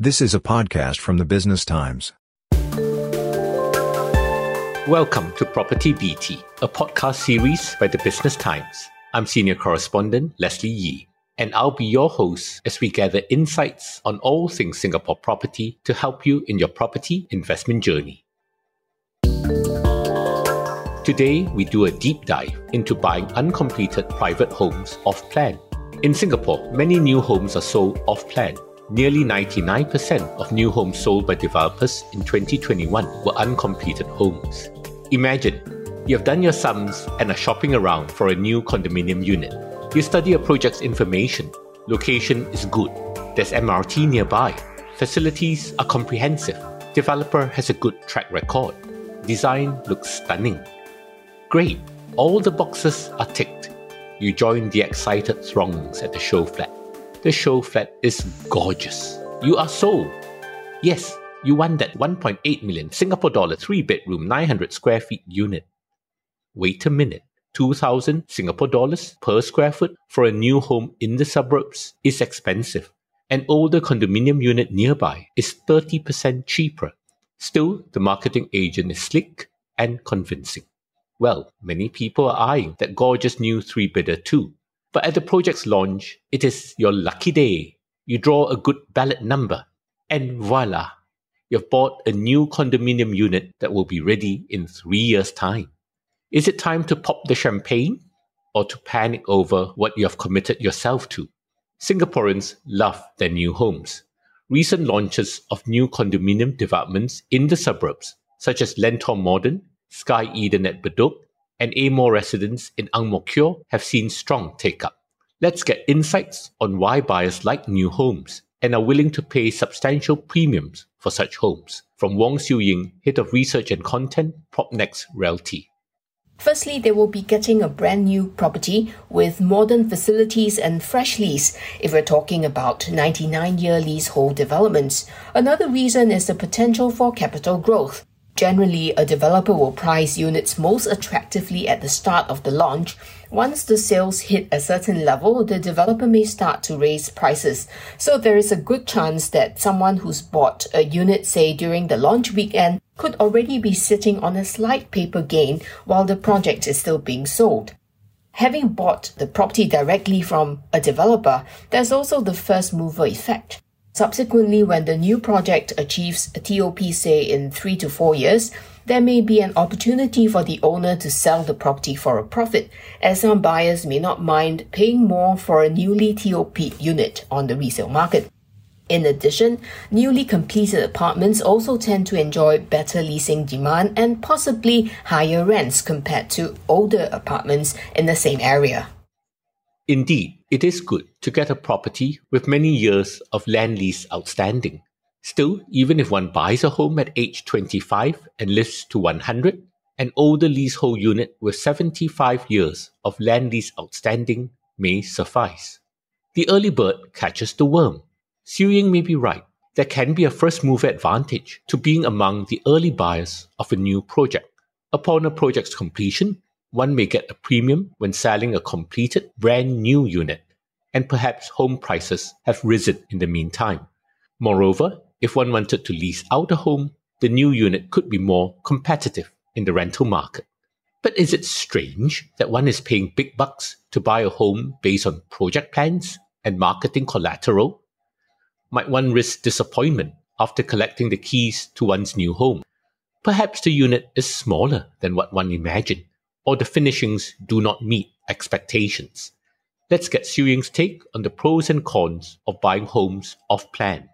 This is a podcast from the Business Times. Welcome to Property BT, a podcast series by the Business Times. I'm senior correspondent Leslie Yee, and I'll be your host as we gather insights on all things Singapore property to help you in your property investment journey. Today, we do a deep dive into buying uncompleted private homes off plan. In Singapore, many new homes are sold off plan Nearly 99% of new homes sold by developers in 2021 were uncompleted homes. Imagine you have done your sums and are shopping around for a new condominium unit. You study a project's information. Location is good. There's MRT nearby. Facilities are comprehensive. Developer has a good track record. Design looks stunning. Great. All the boxes are ticked. You join the excited throngs at the show flat. The show flat is gorgeous. You are sold. Yes, you want that 1.8 million Singapore dollar 3 bedroom 900 square feet unit. Wait a minute. 2000 Singapore dollars per square foot for a new home in the suburbs is expensive. An older condominium unit nearby is 30% cheaper. Still, the marketing agent is slick and convincing. Well, many people are eyeing that gorgeous new three bidder too. But at the project's launch, it is your lucky day. You draw a good ballot number, and voila, you've bought a new condominium unit that will be ready in three years' time. Is it time to pop the champagne or to panic over what you have committed yourself to? Singaporeans love their new homes. Recent launches of new condominium developments in the suburbs, such as Lentor Modern, Sky Eden at Bedok, and AMO Residence in Ang Mo Kio have seen strong take up. Let's get insights on why buyers like new homes and are willing to pay substantial premiums for such homes. From Wong Siew Ying, Head of Research and Content, Propnex Realty. Firstly, they will be getting a brand new property with modern facilities and fresh lease if we're talking about 99 year leasehold developments. Another reason is the potential for capital growth. Generally, a developer will price units most attractively at the start of the launch. Once the sales hit a certain level, the developer may start to raise prices. So there is a good chance that someone who's bought a unit, say during the launch weekend, could already be sitting on a slight paper gain while the project is still being sold. Having bought the property directly from a developer, there's also the first mover effect. Subsequently, when the new project achieves a TOP, say in three to four years, there may be an opportunity for the owner to sell the property for a profit, as some buyers may not mind paying more for a newly TOP unit on the resale market. In addition, newly completed apartments also tend to enjoy better leasing demand and possibly higher rents compared to older apartments in the same area. Indeed, it is good to get a property with many years of land lease outstanding. Still, even if one buys a home at age 25 and lives to 100, an older leasehold unit with 75 years of land lease outstanding may suffice. The early bird catches the worm. Siew Ying may be right. There can be a first mover advantage to being among the early buyers of a new project. Upon a project's completion, one may get a premium when selling a completed brand new unit, and perhaps home prices have risen in the meantime. Moreover, if one wanted to lease out a home, the new unit could be more competitive in the rental market. But is it strange that one is paying big bucks to buy a home based on project plans and marketing collateral? Might one risk disappointment after collecting the keys to one's new home? Perhaps the unit is smaller than what one imagined or the finishings do not meet expectations. Let's get Siew Ying's take on the pros and cons of buying homes off plan.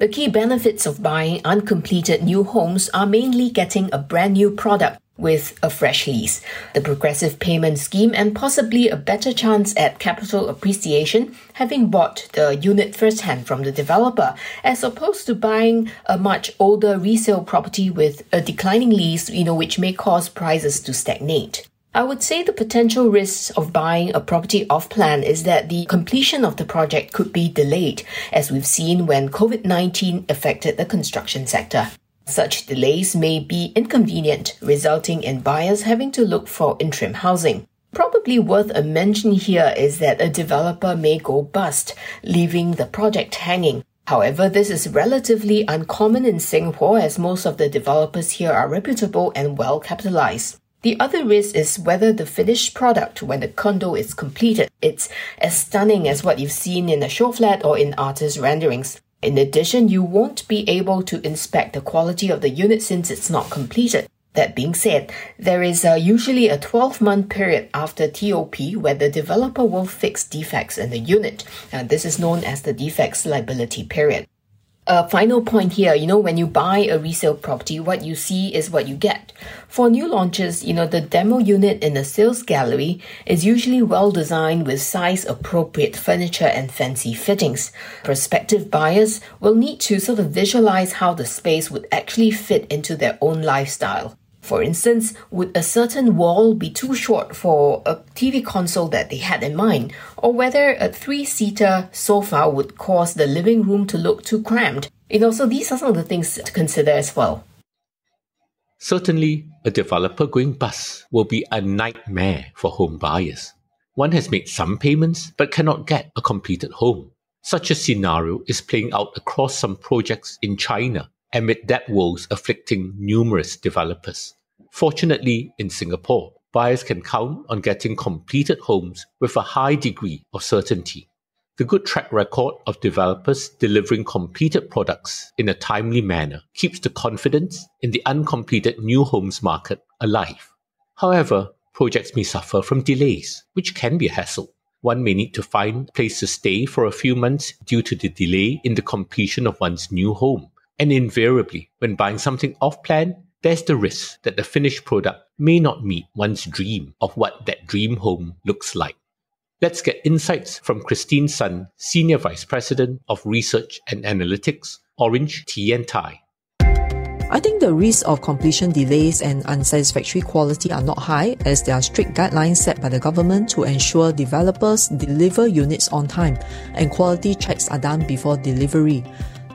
The key benefits of buying uncompleted new homes are mainly getting a brand new product with a fresh lease, the progressive payment scheme, and possibly a better chance at capital appreciation having bought the unit firsthand from the developer, as opposed to buying a much older resale property with a declining lease, you know, which may cause prices to stagnate. I would say the potential risks of buying a property off plan is that the completion of the project could be delayed, as we've seen when COVID 19 affected the construction sector. Such delays may be inconvenient, resulting in buyers having to look for interim housing. Probably worth a mention here is that a developer may go bust, leaving the project hanging. However, this is relatively uncommon in Singapore as most of the developers here are reputable and well capitalized. The other risk is whether the finished product when the condo is completed, it's as stunning as what you've seen in a show flat or in artist renderings. In addition, you won't be able to inspect the quality of the unit since it's not completed. That being said, there is uh, usually a 12 month period after TOP where the developer will fix defects in the unit. Uh, this is known as the defects liability period. A final point here, you know, when you buy a resale property, what you see is what you get. For new launches, you know, the demo unit in the sales gallery is usually well designed with size appropriate furniture and fancy fittings. Prospective buyers will need to sort of visualize how the space would actually fit into their own lifestyle. For instance, would a certain wall be too short for a TV console that they had in mind, or whether a three seater sofa would cause the living room to look too cramped? You know, so these are some of the things to consider as well. Certainly, a developer going bust will be a nightmare for home buyers. One has made some payments but cannot get a completed home. Such a scenario is playing out across some projects in China amid debt woes afflicting numerous developers. Fortunately, in Singapore, buyers can count on getting completed homes with a high degree of certainty. The good track record of developers delivering completed products in a timely manner keeps the confidence in the uncompleted new homes market alive. However, projects may suffer from delays, which can be a hassle. One may need to find a place to stay for a few months due to the delay in the completion of one's new home and invariably, when buying something off plan, there's the risk that the finished product may not meet one's dream of what that dream home looks like. Let's get insights from Christine Sun, Senior Vice President of Research and Analytics, OrangeTee and. I think the risk of completion delays and unsatisfactory quality are not high as there are strict guidelines set by the government to ensure developers deliver units on time and quality checks are done before delivery.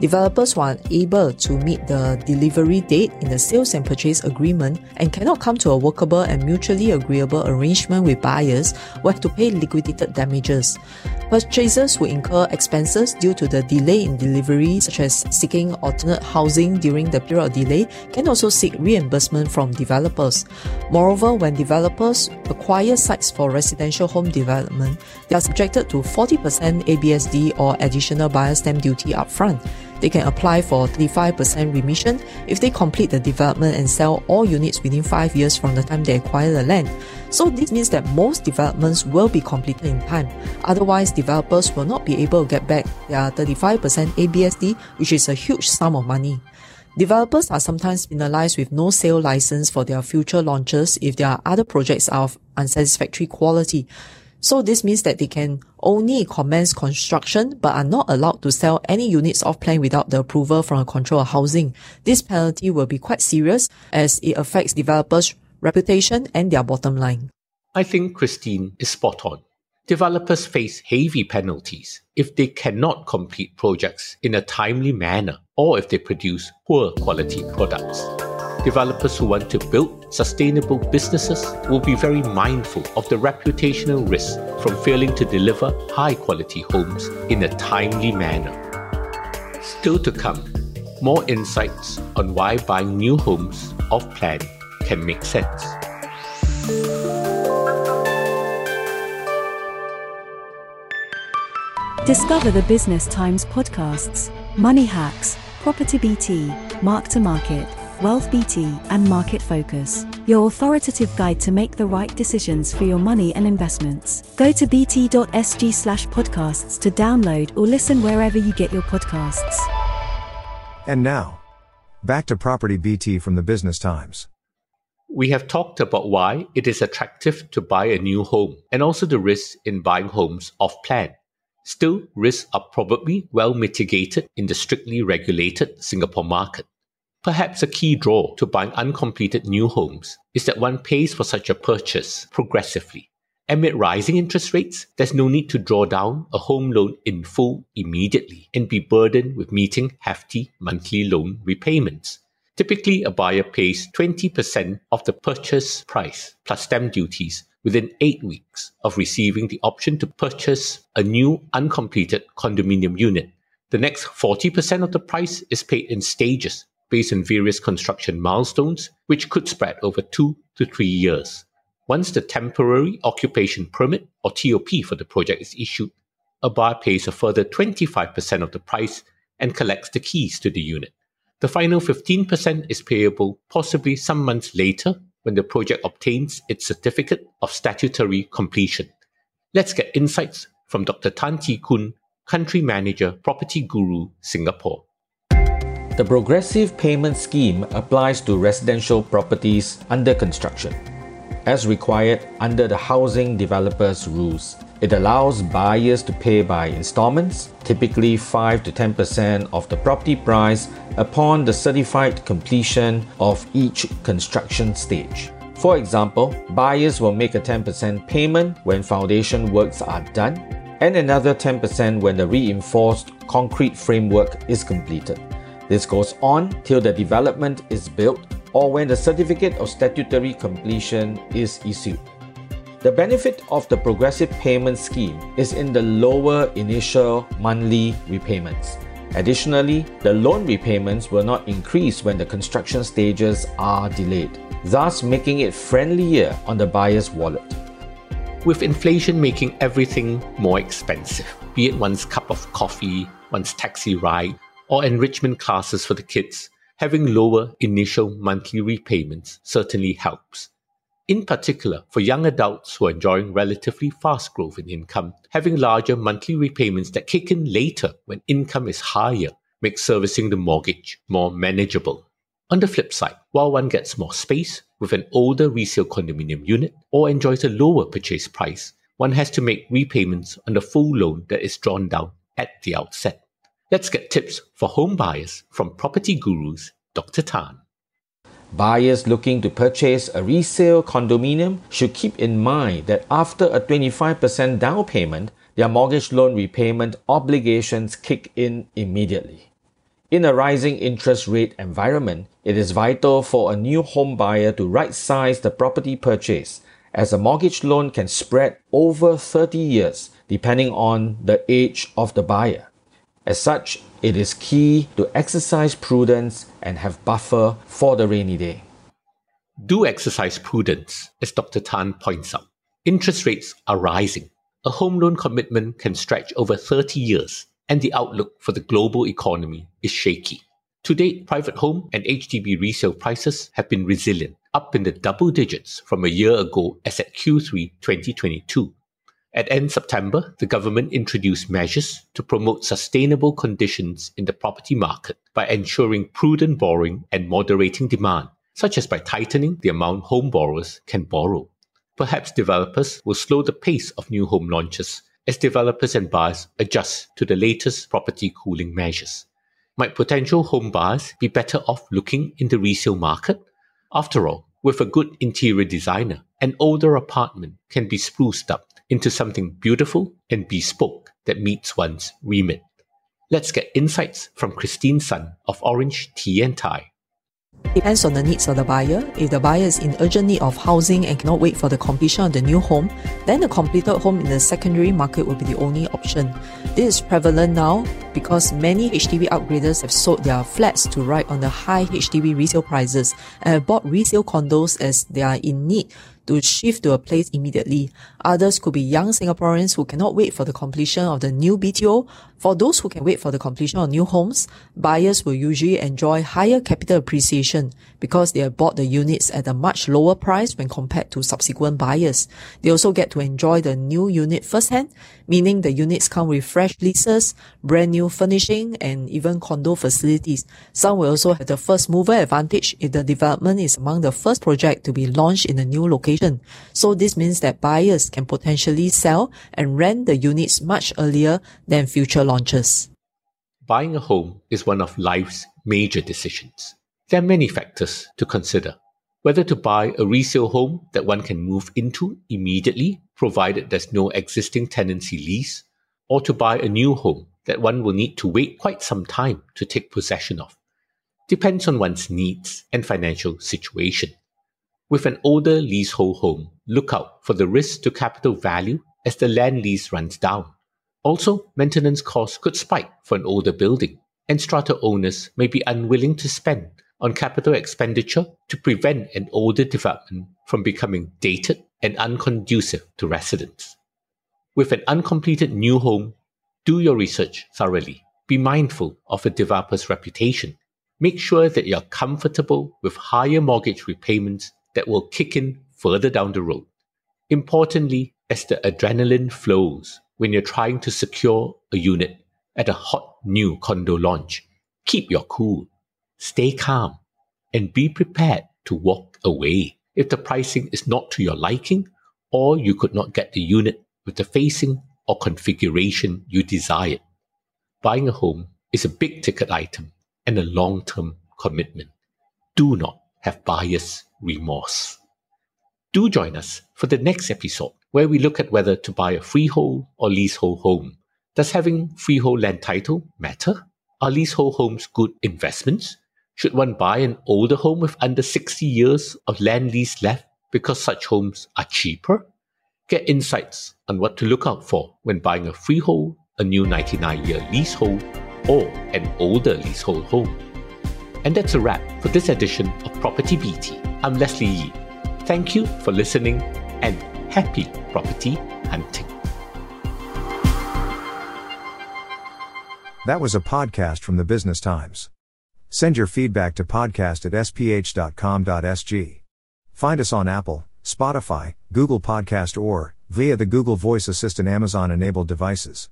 Developers who are able to meet the delivery date in the sales and purchase agreement and cannot come to a workable and mutually agreeable arrangement with buyers will have to pay liquidated damages. Purchasers who incur expenses due to the delay in delivery, such as seeking alternate housing during the period of delay, can also seek reimbursement from developers. Moreover, when developers acquire sites for residential home development, they are subjected to 40% ABSD or additional buyer stamp duty upfront. They can apply for 35% remission if they complete the development and sell all units within 5 years from the time they acquire the land. So this means that most developments will be completed in time. Otherwise, developers will not be able to get back their 35% ABSD, which is a huge sum of money. Developers are sometimes penalized with no sale license for their future launches if their other projects are of unsatisfactory quality. So this means that they can only commence construction but are not allowed to sell any units off plan without the approval from a control of housing. This penalty will be quite serious as it affects developers' reputation and their bottom line. I think Christine is spot on. Developers face heavy penalties if they cannot complete projects in a timely manner or if they produce poor quality products developers who want to build sustainable businesses will be very mindful of the reputational risk from failing to deliver high quality homes in a timely manner. Still to come, more insights on why buying new homes off plan can make sense. Discover the Business Times podcasts, Money Hacks, Property BT, Mark to Market Wealth BT, and Market Focus, your authoritative guide to make the right decisions for your money and investments. Go to bt.sg slash podcasts to download or listen wherever you get your podcasts. And now, back to Property BT from the Business Times. We have talked about why it is attractive to buy a new home and also the risks in buying homes off plan. Still, risks are probably well mitigated in the strictly regulated Singapore market. Perhaps a key draw to buying uncompleted new homes is that one pays for such a purchase progressively. Amid rising interest rates, there's no need to draw down a home loan in full immediately and be burdened with meeting hefty monthly loan repayments. Typically, a buyer pays 20% of the purchase price plus stamp duties within eight weeks of receiving the option to purchase a new uncompleted condominium unit The next 40% of the price is paid in stages based on various construction milestones, which could spread over two to three years. Once the temporary occupation permit or TOP for the project is issued, a buyer pays a further 25% of the price and collects the keys to the unit. The final 15% is payable possibly some months later when the project obtains its certificate of statutory completion. Let's get insights from Dr. Tan Tee Khoon, Country Manager, PropertyGuru, Singapore. The progressive payment scheme applies to residential properties under construction. As required under the Housing Developers Rules, it allows buyers to pay by installments, typically 5 to 10% of the property price upon the certified completion of each construction stage. For example, buyers will make a 10% payment when foundation works are done and another 10% when the reinforced concrete framework is completed. This goes on till the development is built or when the certificate of statutory completion is issued. The benefit of the progressive payment scheme is in the lower initial monthly repayments. Additionally, the loan repayments will not increase when the construction stages are delayed, thus making it friendlier on the buyer's wallet. With inflation making everything more expensive, be it one's cup of coffee, one's taxi ride, or enrichment classes for the kids, having lower initial monthly repayments certainly helps. In particular, for young adults who are enjoying relatively fast growth in income, having larger monthly repayments that kick in later when income is higher makes servicing the mortgage more manageable. On the flip side, while one gets more space with an older resale condominium unit or enjoys a lower purchase price, one has to make repayments on the full loan that is drawn down at the outset. Let's get tips for home buyers from PropertyGuru's Dr. Tan. Buyers looking to purchase a resale condominium should keep in mind that after a 25% down payment, their mortgage loan repayment obligations kick in immediately. In a rising interest rate environment, it is vital for a new home buyer to right size the property purchase, as a mortgage loan can spread over 30 years depending on the age of the buyer. As such, it is key to exercise prudence and have buffer for the rainy day. Do exercise prudence, as Dr. Tan points out. Interest rates are rising. A home loan commitment can stretch over 30 years, and the outlook for the global economy is shaky. To date, private home and HDB resale prices have been resilient, up in the double digits from a year ago as at Q3 2022. At end September, the government introduced measures to promote sustainable conditions in the property market by ensuring prudent borrowing and moderating demand, such as by tightening the amount home borrowers can borrow. Perhaps developers will slow the pace of new home launches as developers and buyers adjust to the latest property cooling measures. Might potential home buyers be better off looking in the resale market? After all, with a good interior designer, an older apartment can be spruced up into something beautiful and bespoke that meets one's remit. Let's get insights from Christine Sun of OrangeTee and. Depends on the needs of the buyer. If the buyer is in urgent need of housing and cannot wait for the completion of the new home, then the completed home in the secondary market will be the only option. This is prevalent now because many HDB upgraders have sold their flats to ride on the high HDB resale prices and have bought resale condos as they are in need to shift to a place immediately. Others could be young Singaporeans who cannot wait for the completion of the new BTO. For those who can wait for the completion of new homes, buyers will usually enjoy higher capital appreciation because they have bought the units at a much lower price when compared to subsequent buyers. They also get to enjoy the new unit firsthand, meaning the units come with fresh leases, brand new furnishing, and even condo facilities. Some will also have the first mover advantage if the development is among the first project to be launched in a new location. So this means that buyers can potentially sell and rent the units much earlier than future launches. Buying a home is one of life's major decisions. There are many factors to consider. Whether to buy a resale home that one can move into immediately, provided there's no existing tenancy lease, or to buy a new home that one will need to wait quite some time to take possession of. Depends on one's needs and financial situation. With an older leasehold home, look out for the risk to capital value as the land lease runs down. Also, maintenance costs could spike for an older building, and strata owners may be unwilling to spend on capital expenditure to prevent an older development from becoming dated and unconducive to residents. With an uncompleted new home, do your research thoroughly. Be mindful of a developer's reputation. Make sure that you're comfortable with higher mortgage repayments that will kick in further down the road. Importantly, as the adrenaline flows when you're trying to secure a unit at a hot new condo launch, keep your cool, stay calm, and be prepared to walk away if the pricing is not to your liking or you could not get the unit with the facing or configuration you desired. Buying a home is a big ticket item and a long term commitment. Do not have buyer's remorse. Do join us for the next episode where we look at whether to buy a freehold or leasehold home. Does having freehold land title matter? Are leasehold homes good investments? Should one buy an older home with under 60 years of land lease left because such homes are cheaper? Get insights on what to look out for when buying a freehold, a new 99 year leasehold, or an older leasehold home. And that's a wrap for this edition of Property BT. I'm Leslie Yee. Thank you for listening and happy property hunting. That was a podcast from the Business Times. Send your feedback to podcast at sph.com.sg. Find us on Apple, Spotify, Google Podcast or via the Google Voice Assistant Amazon enabled devices.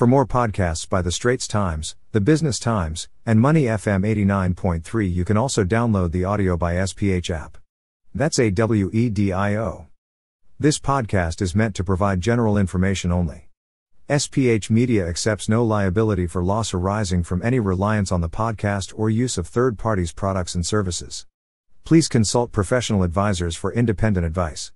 For more podcasts by The Straits Times, The Business Times, and Money FM 89.3, you can also download the AWEDIO by SPH app. That's A W E D I O. This podcast is meant to provide general information only. SPH Media accepts no liability for loss arising from any reliance on the podcast or use of third parties' products and services. Please consult professional advisors for independent advice.